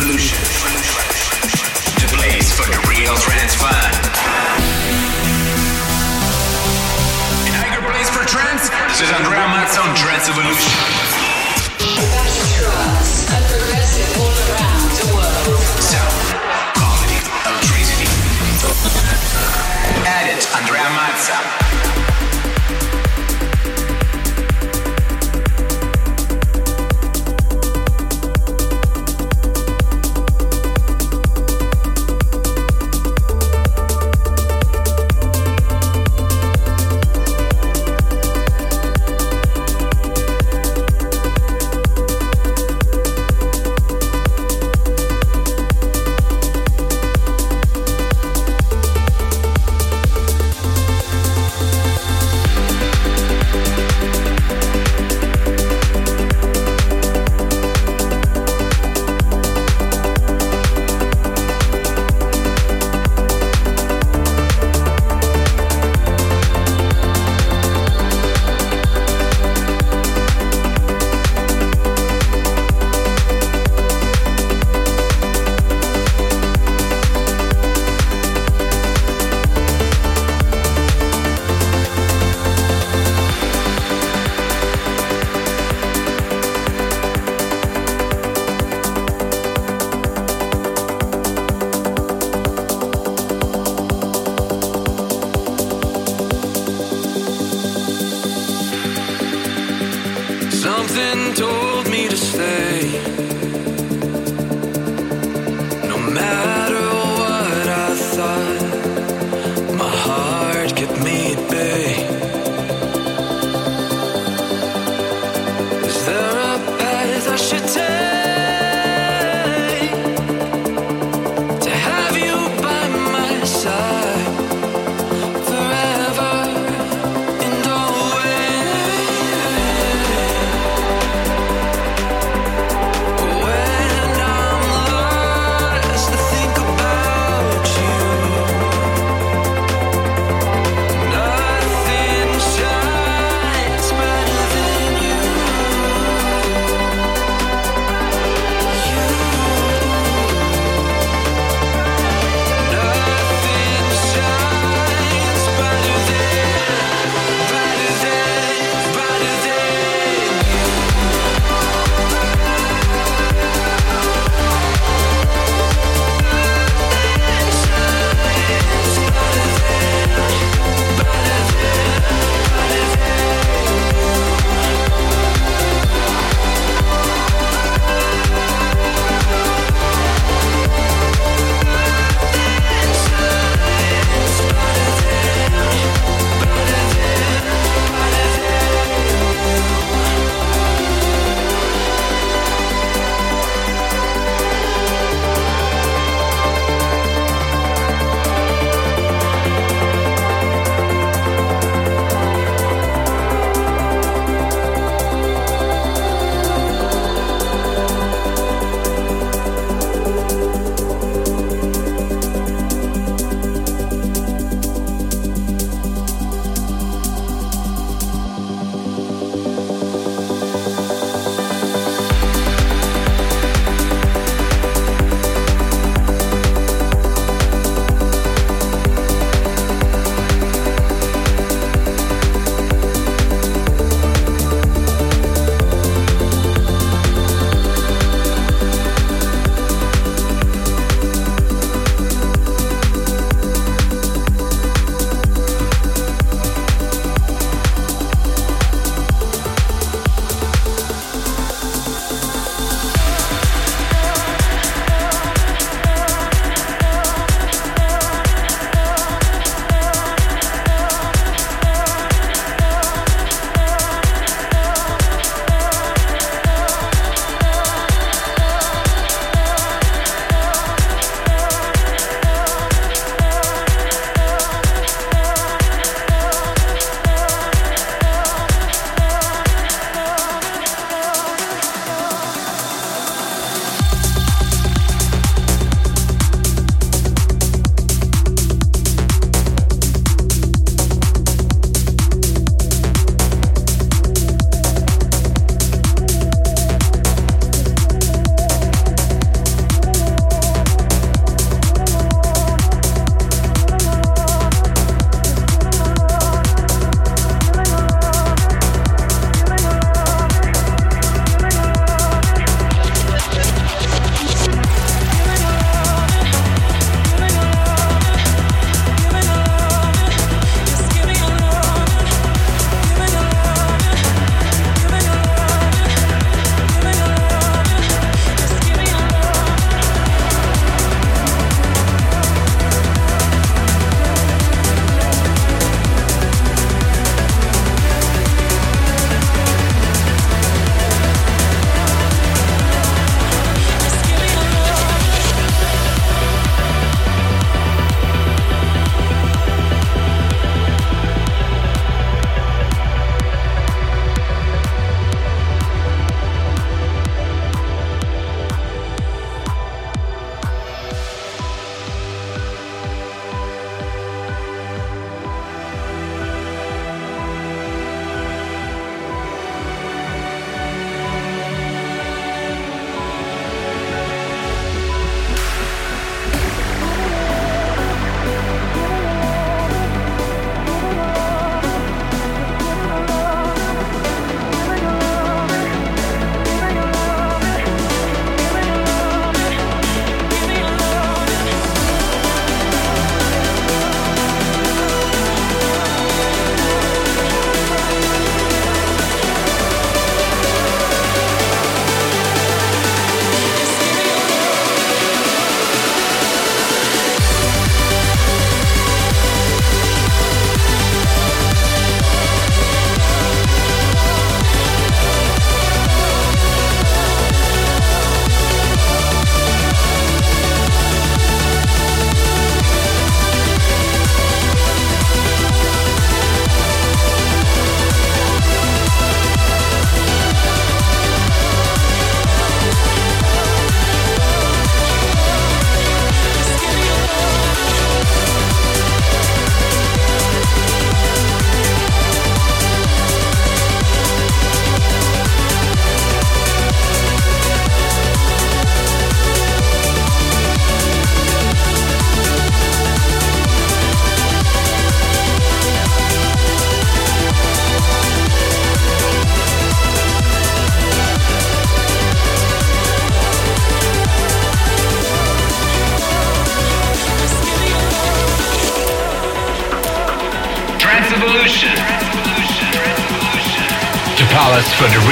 Evolution. The place for the real trance Place for Trance, this is Andrea Trance Evolution. Progressive all around the world. Sound, electricity. Edit Andrea.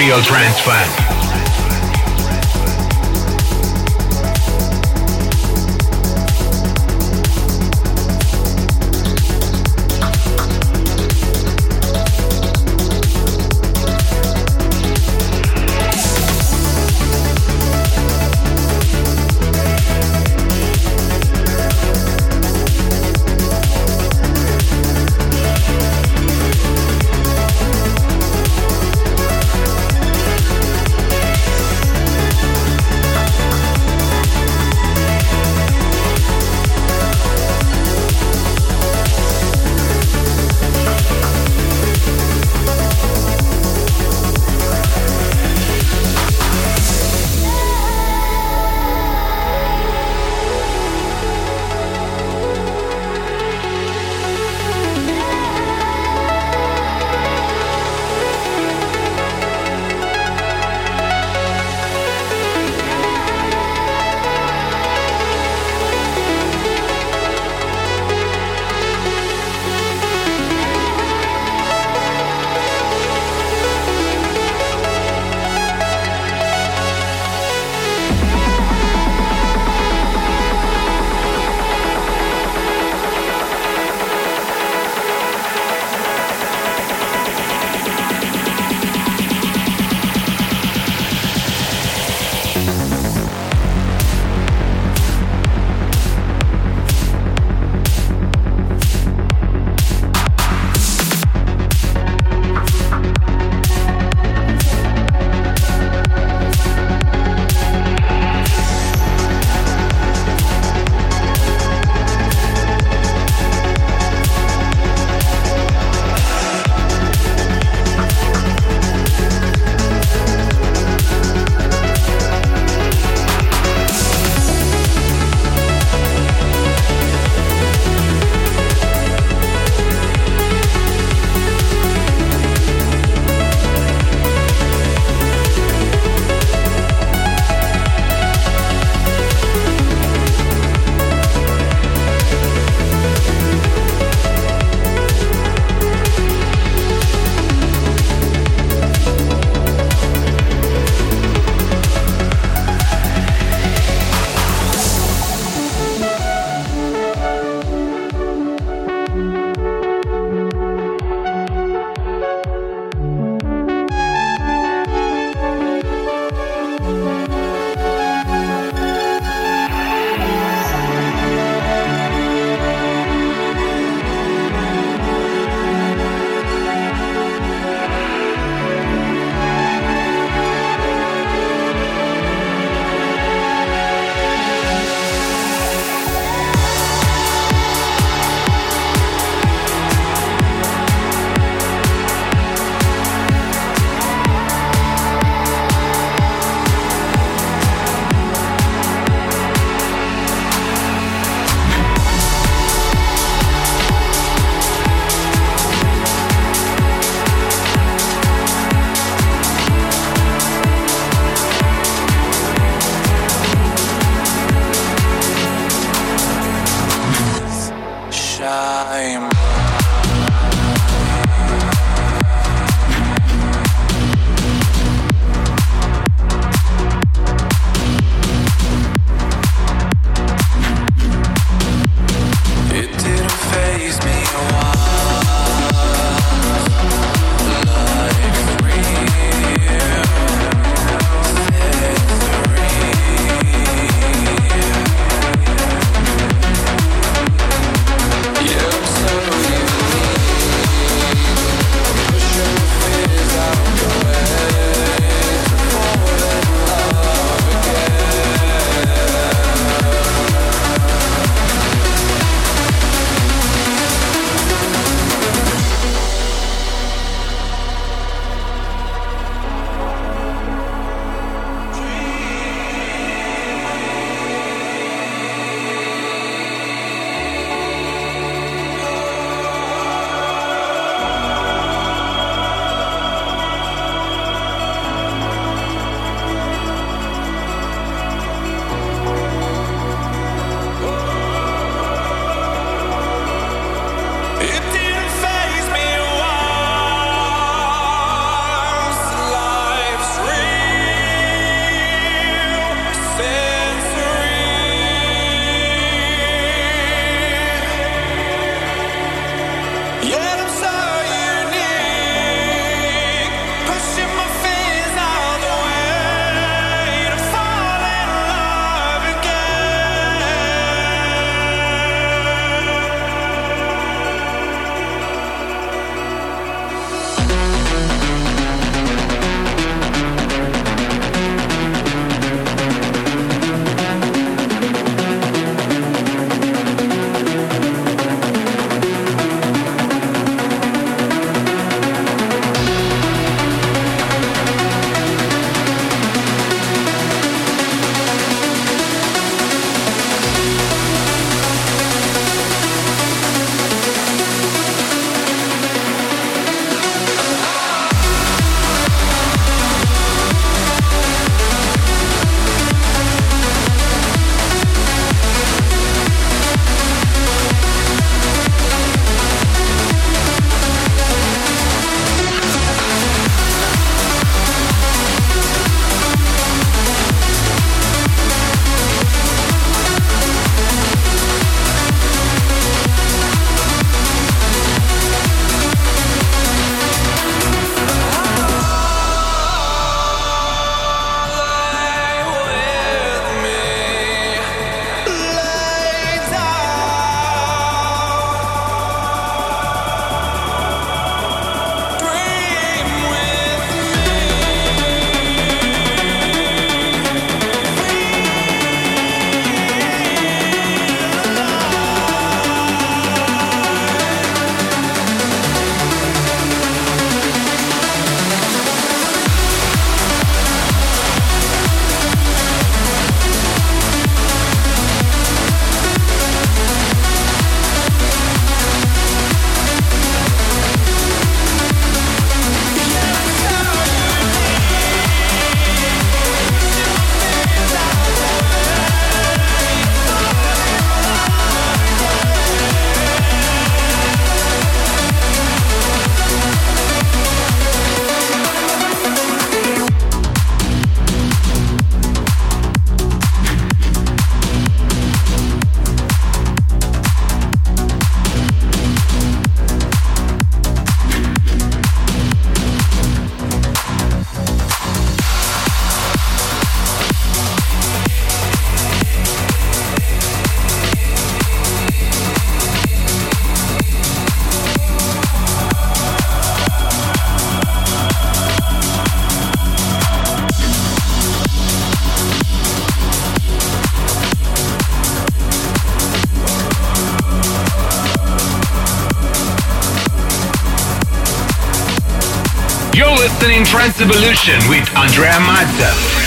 For the Trance Evolution with Andrea Mazza.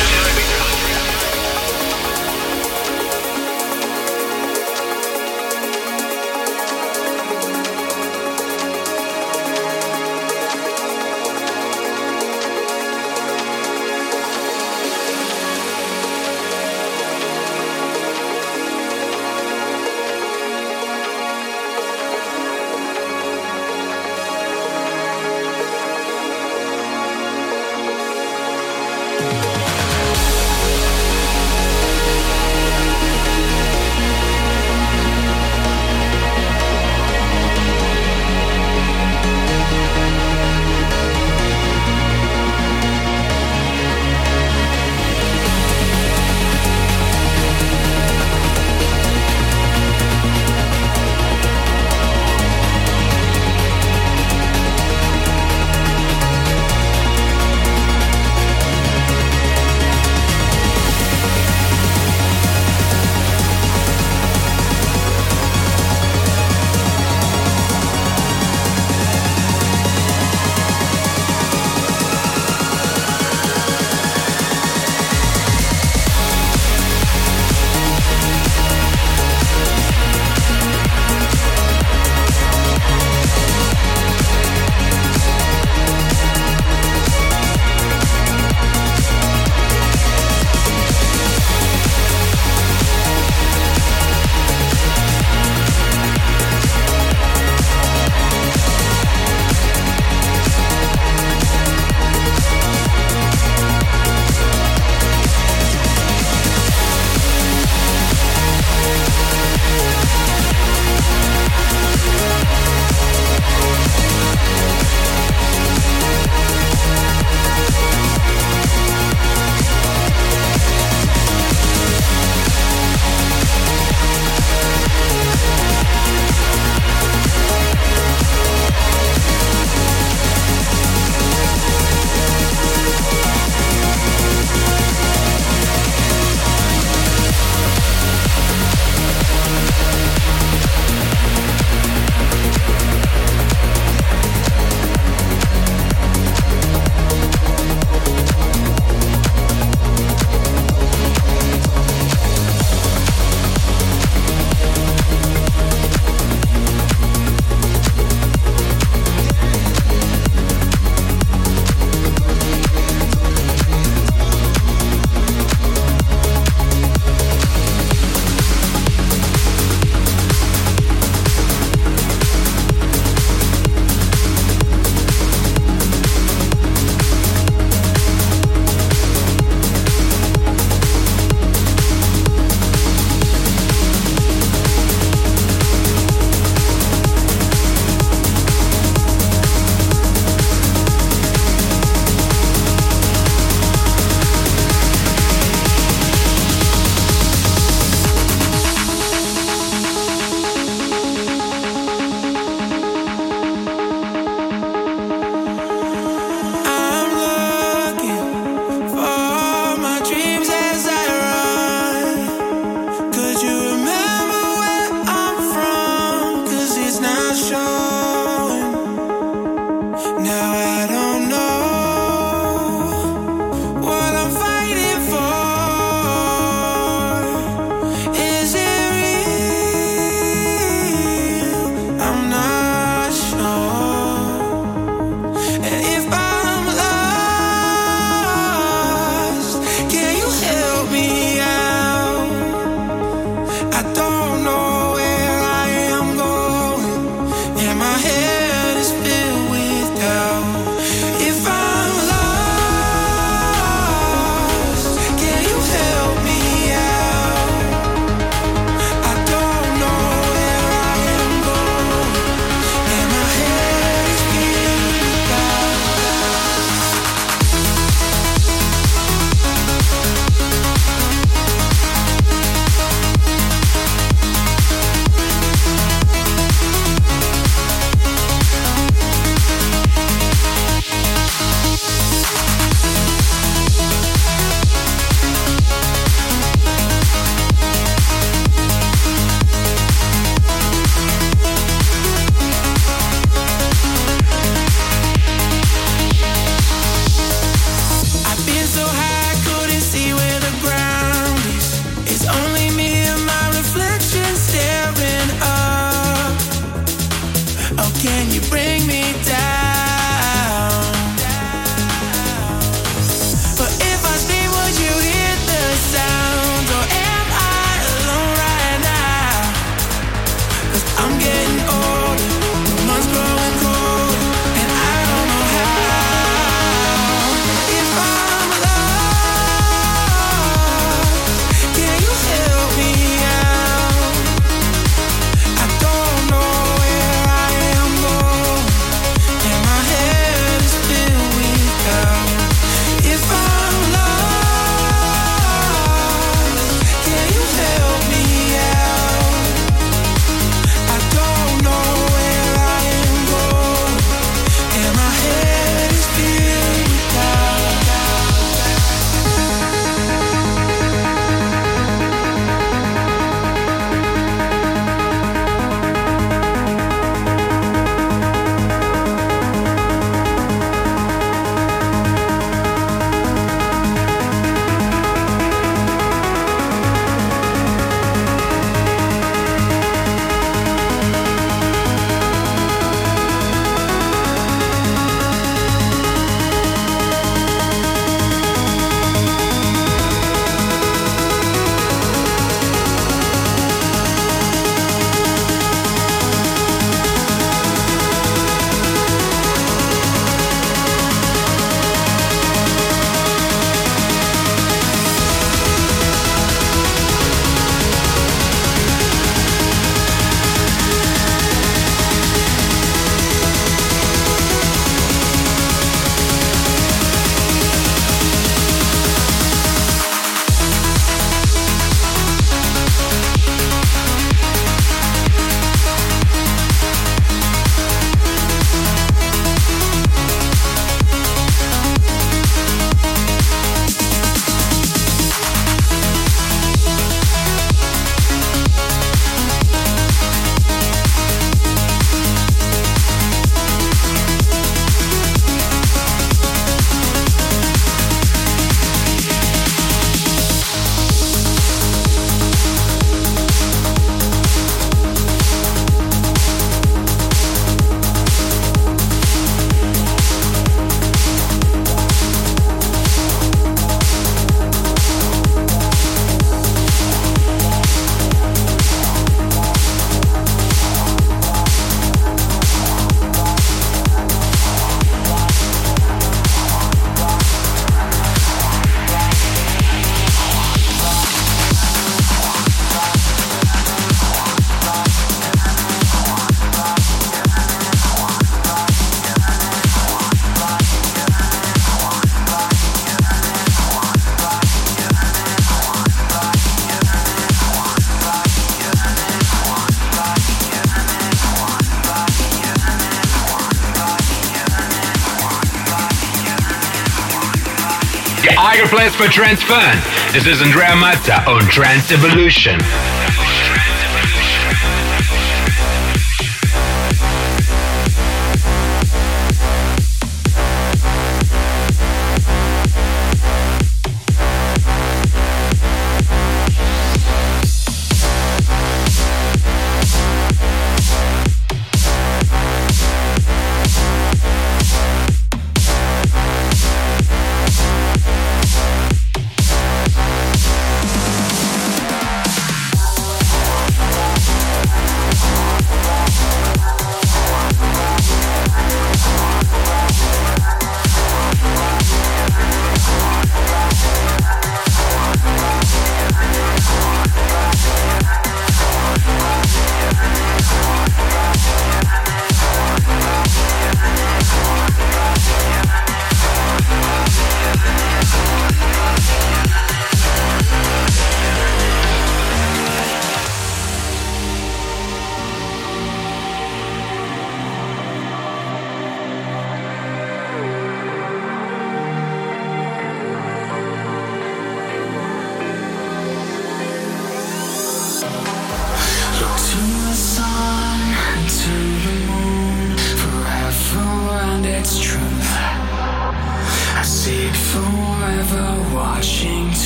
Trance Fun. This is Andrea Mazza on Trance Evolution.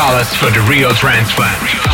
Palace for the Rio Transplant.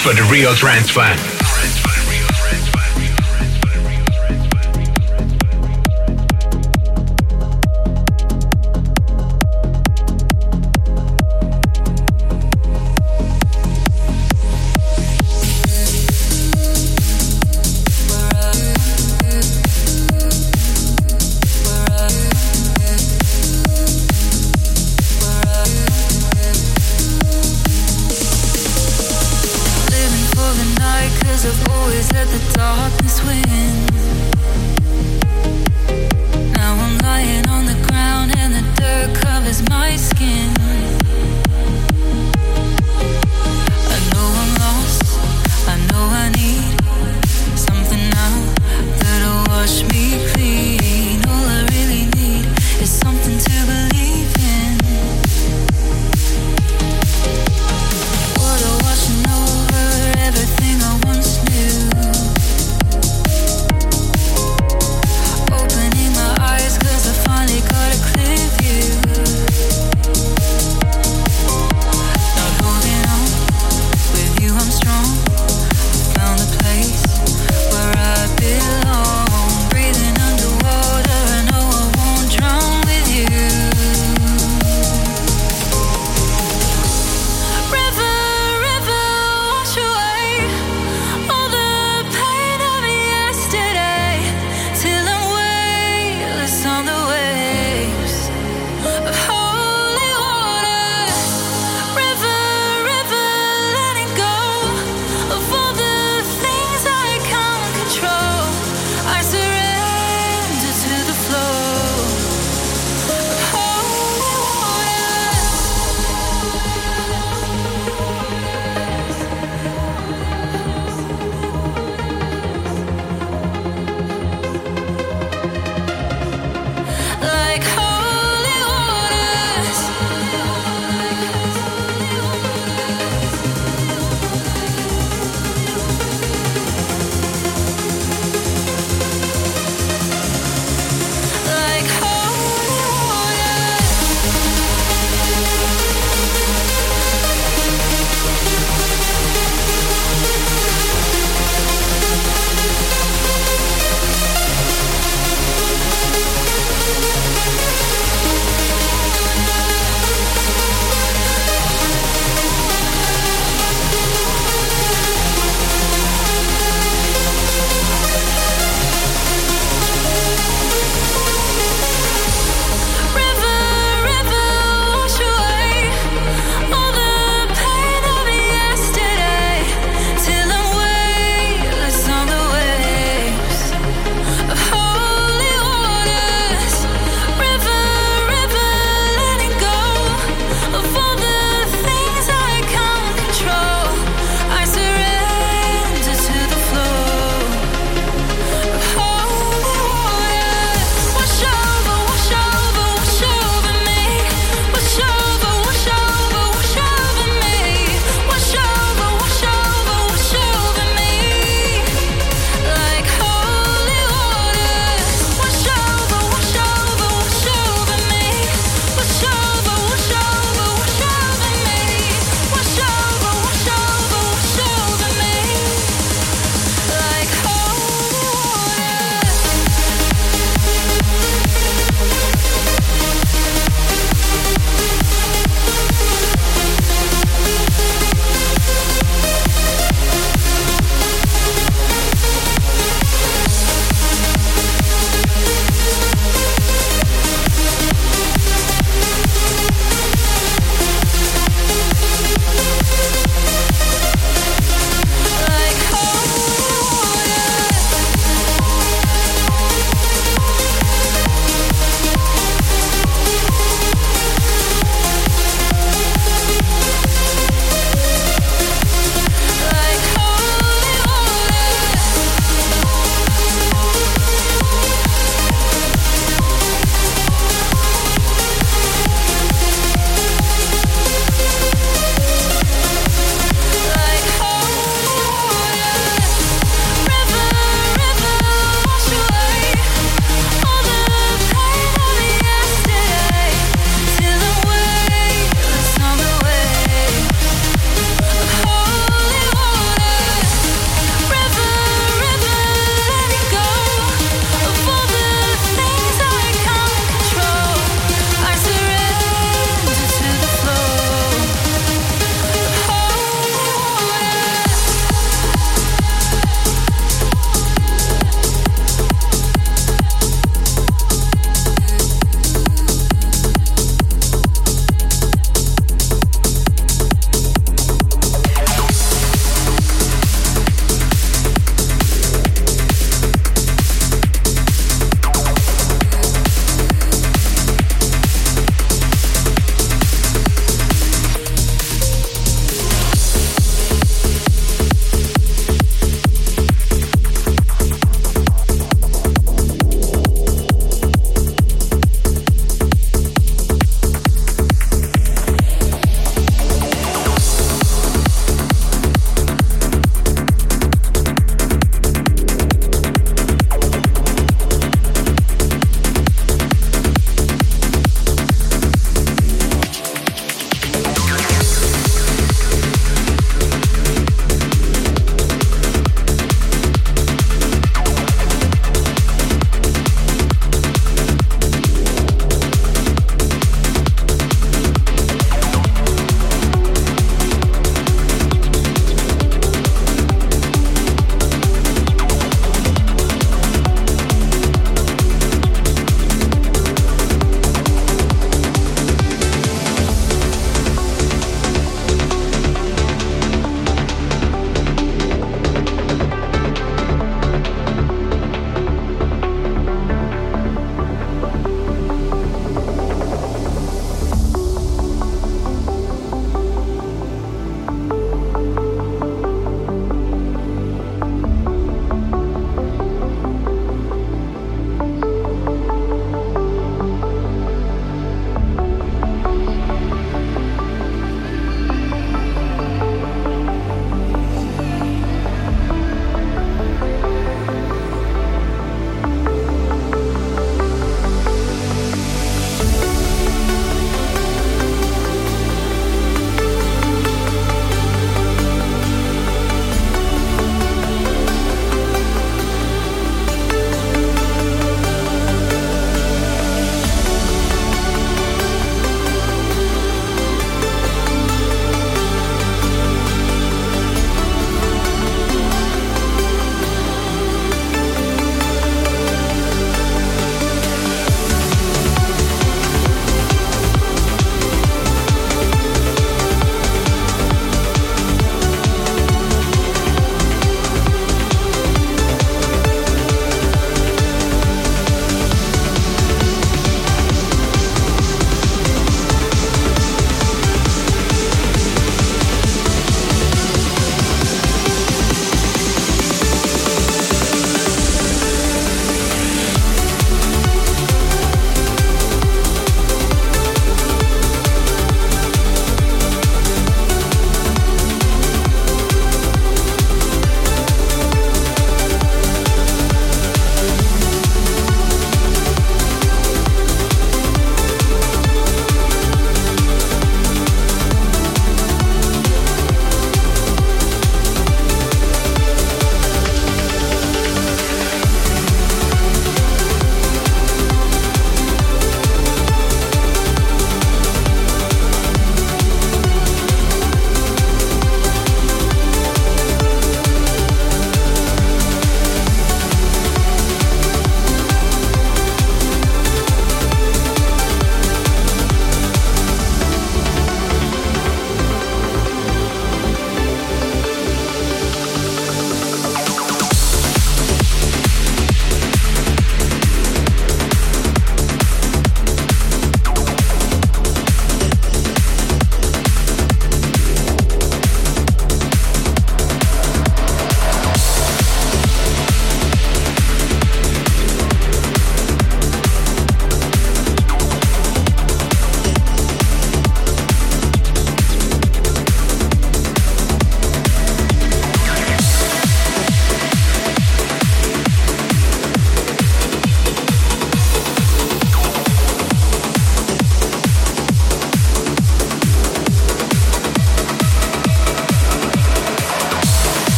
For the real trance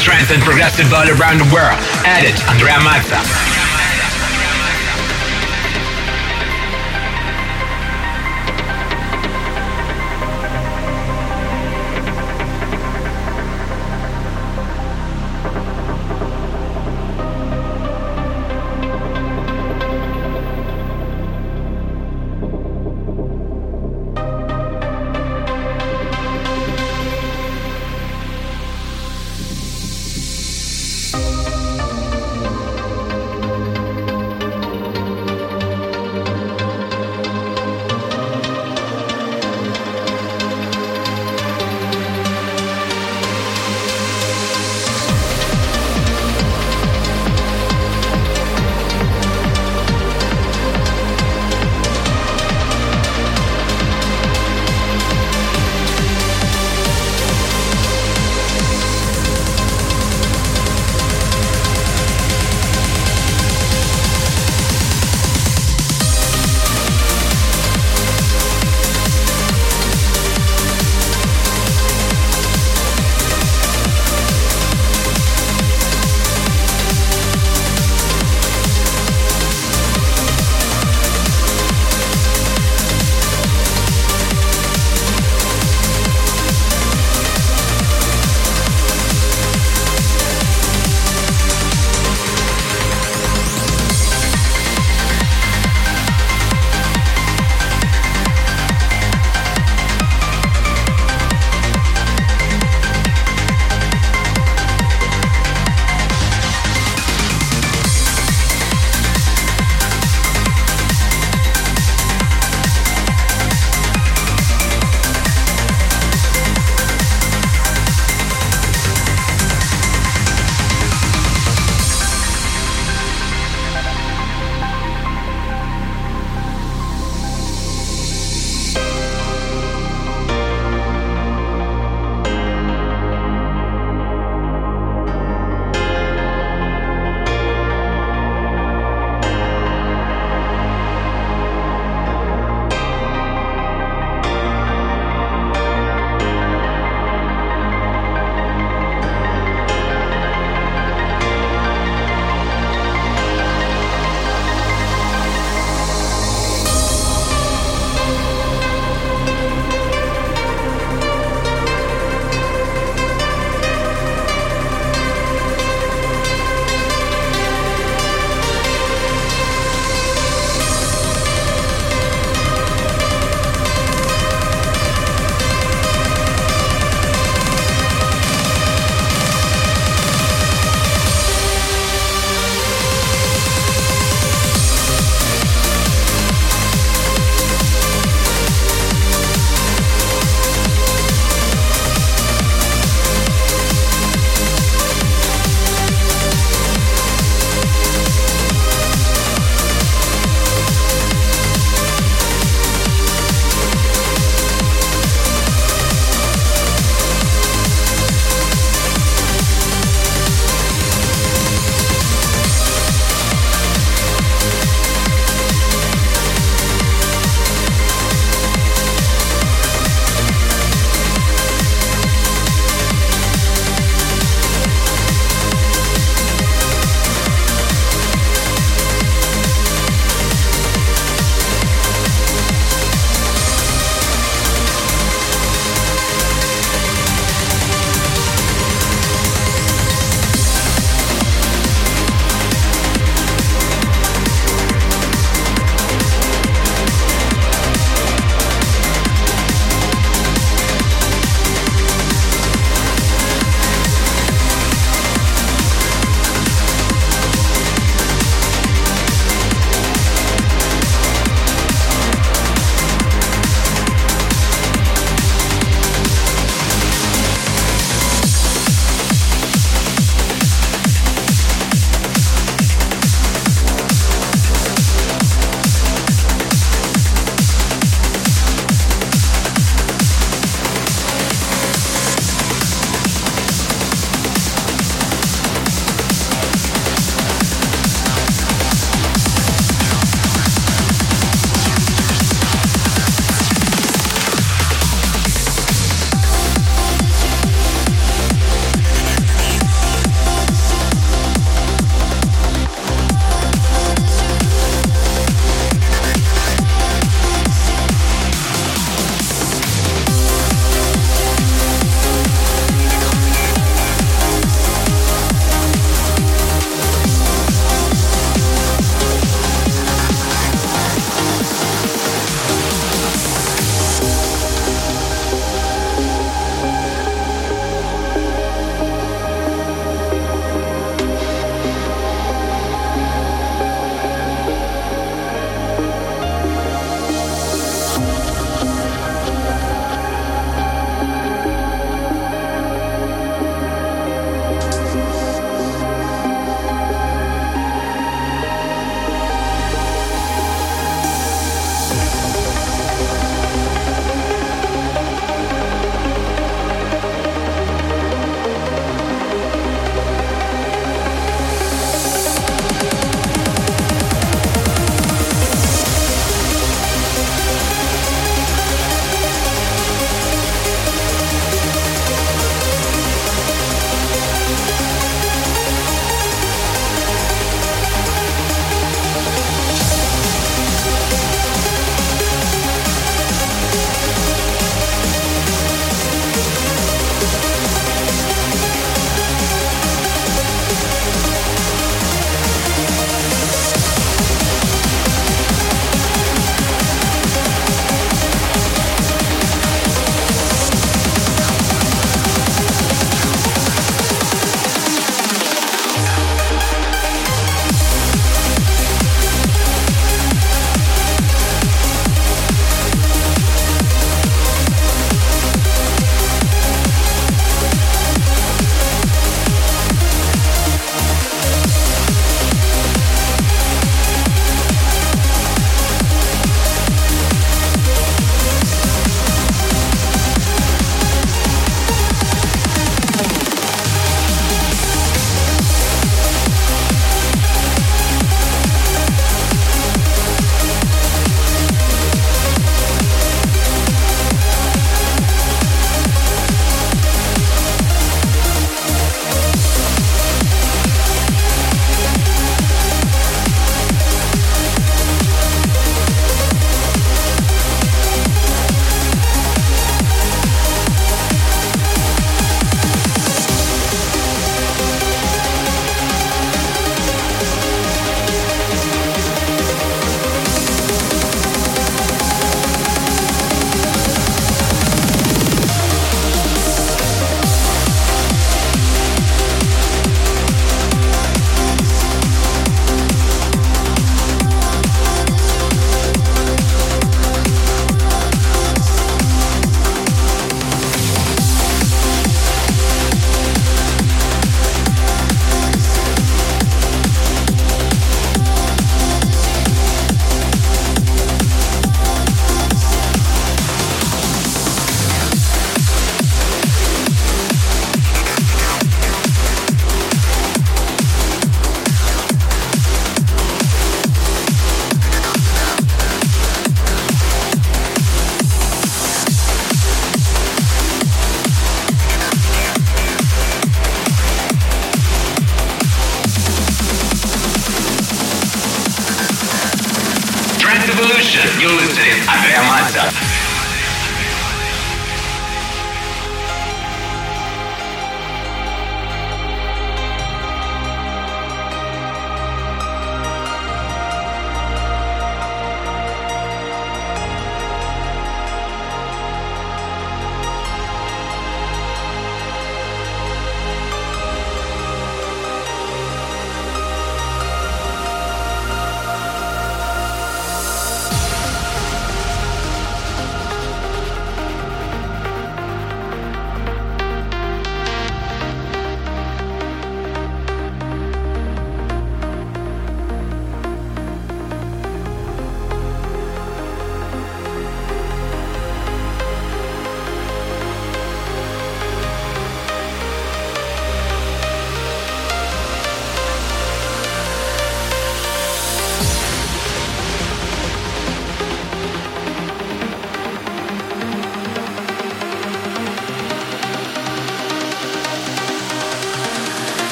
trance and progressive all around the world. Edit Andrea Mazza.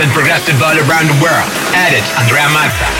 And progressive all around the world. Edit Andrea Mazza.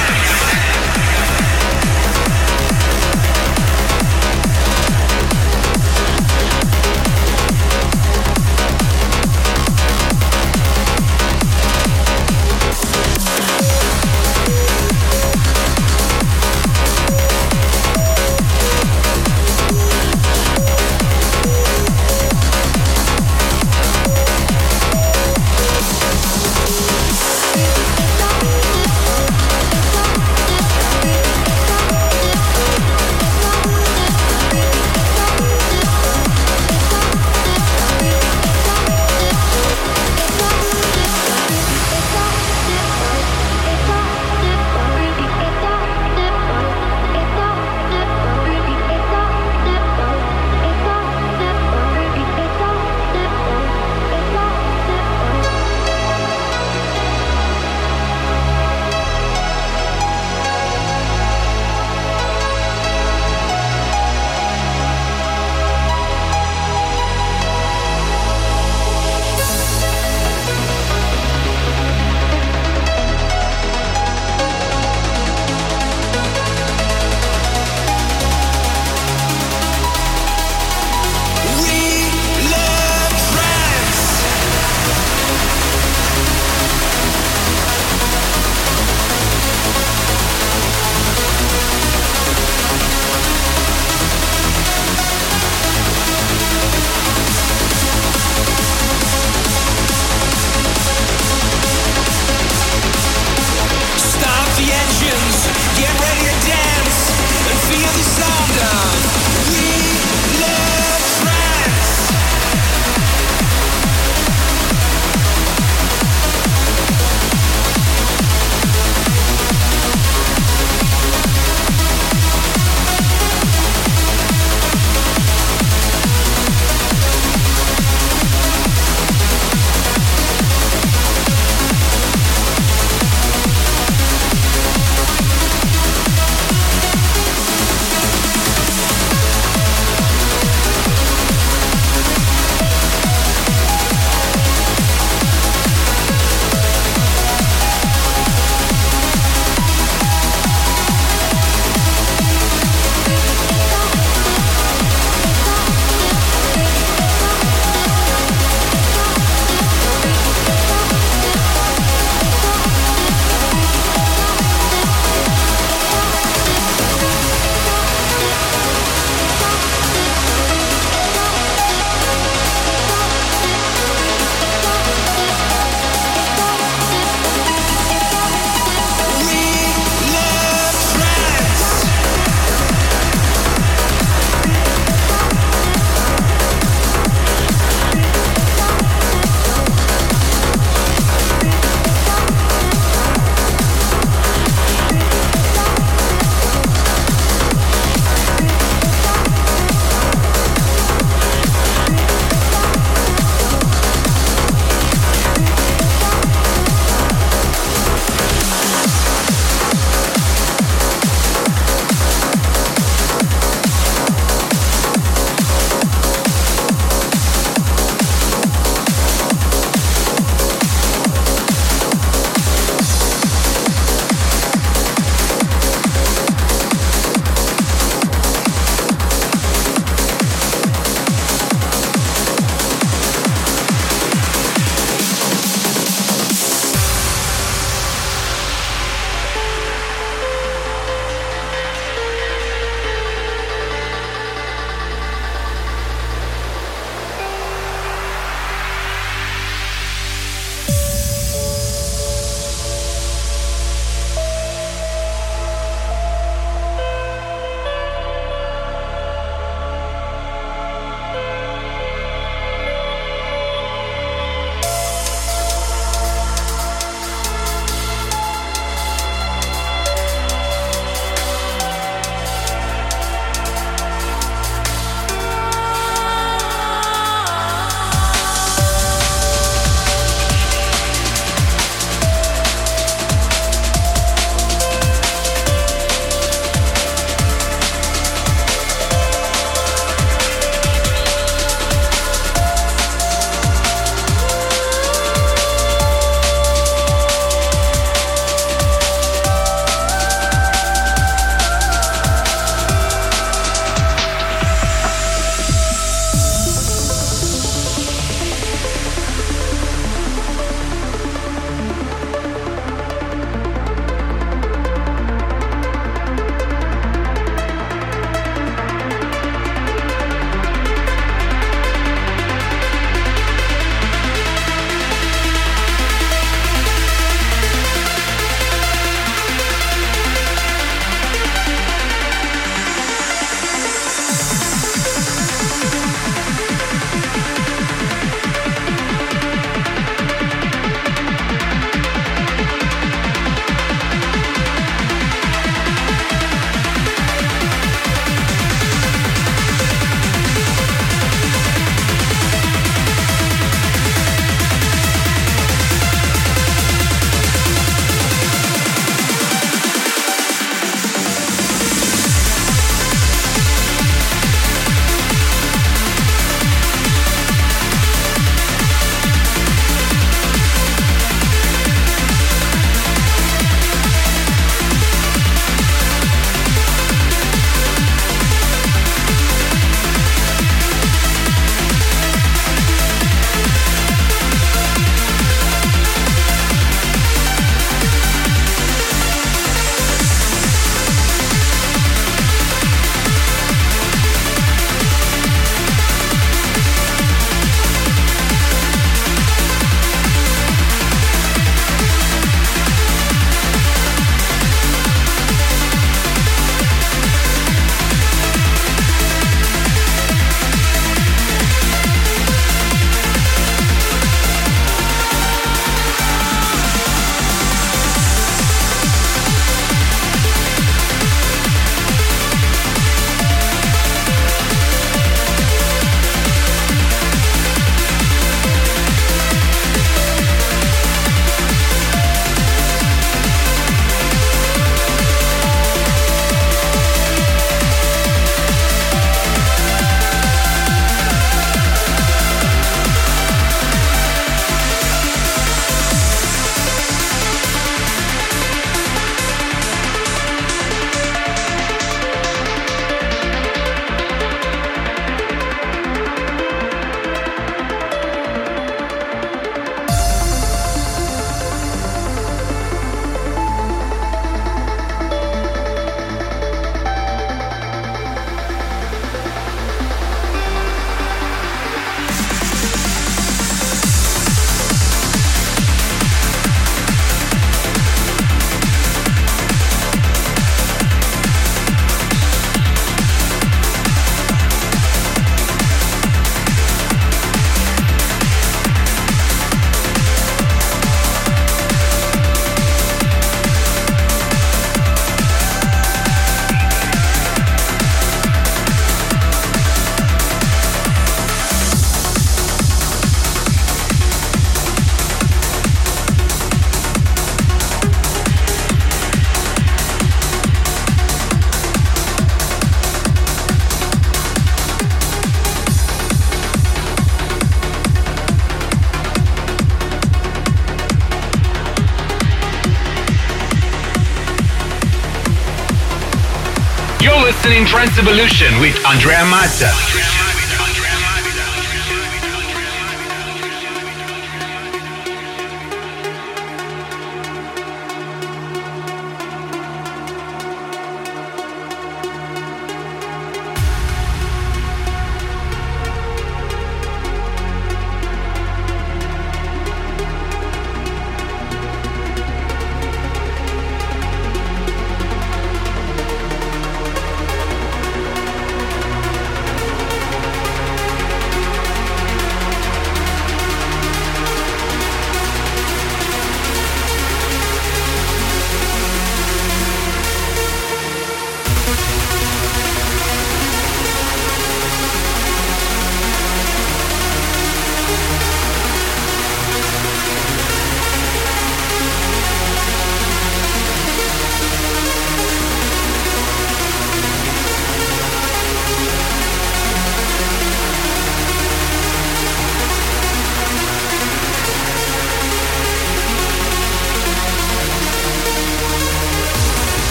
In Trance Evolution with Andrea Mazza.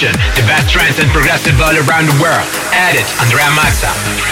The best trance and progressive all around the world. Add it, Andrea Mazza.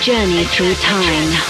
Journey through time.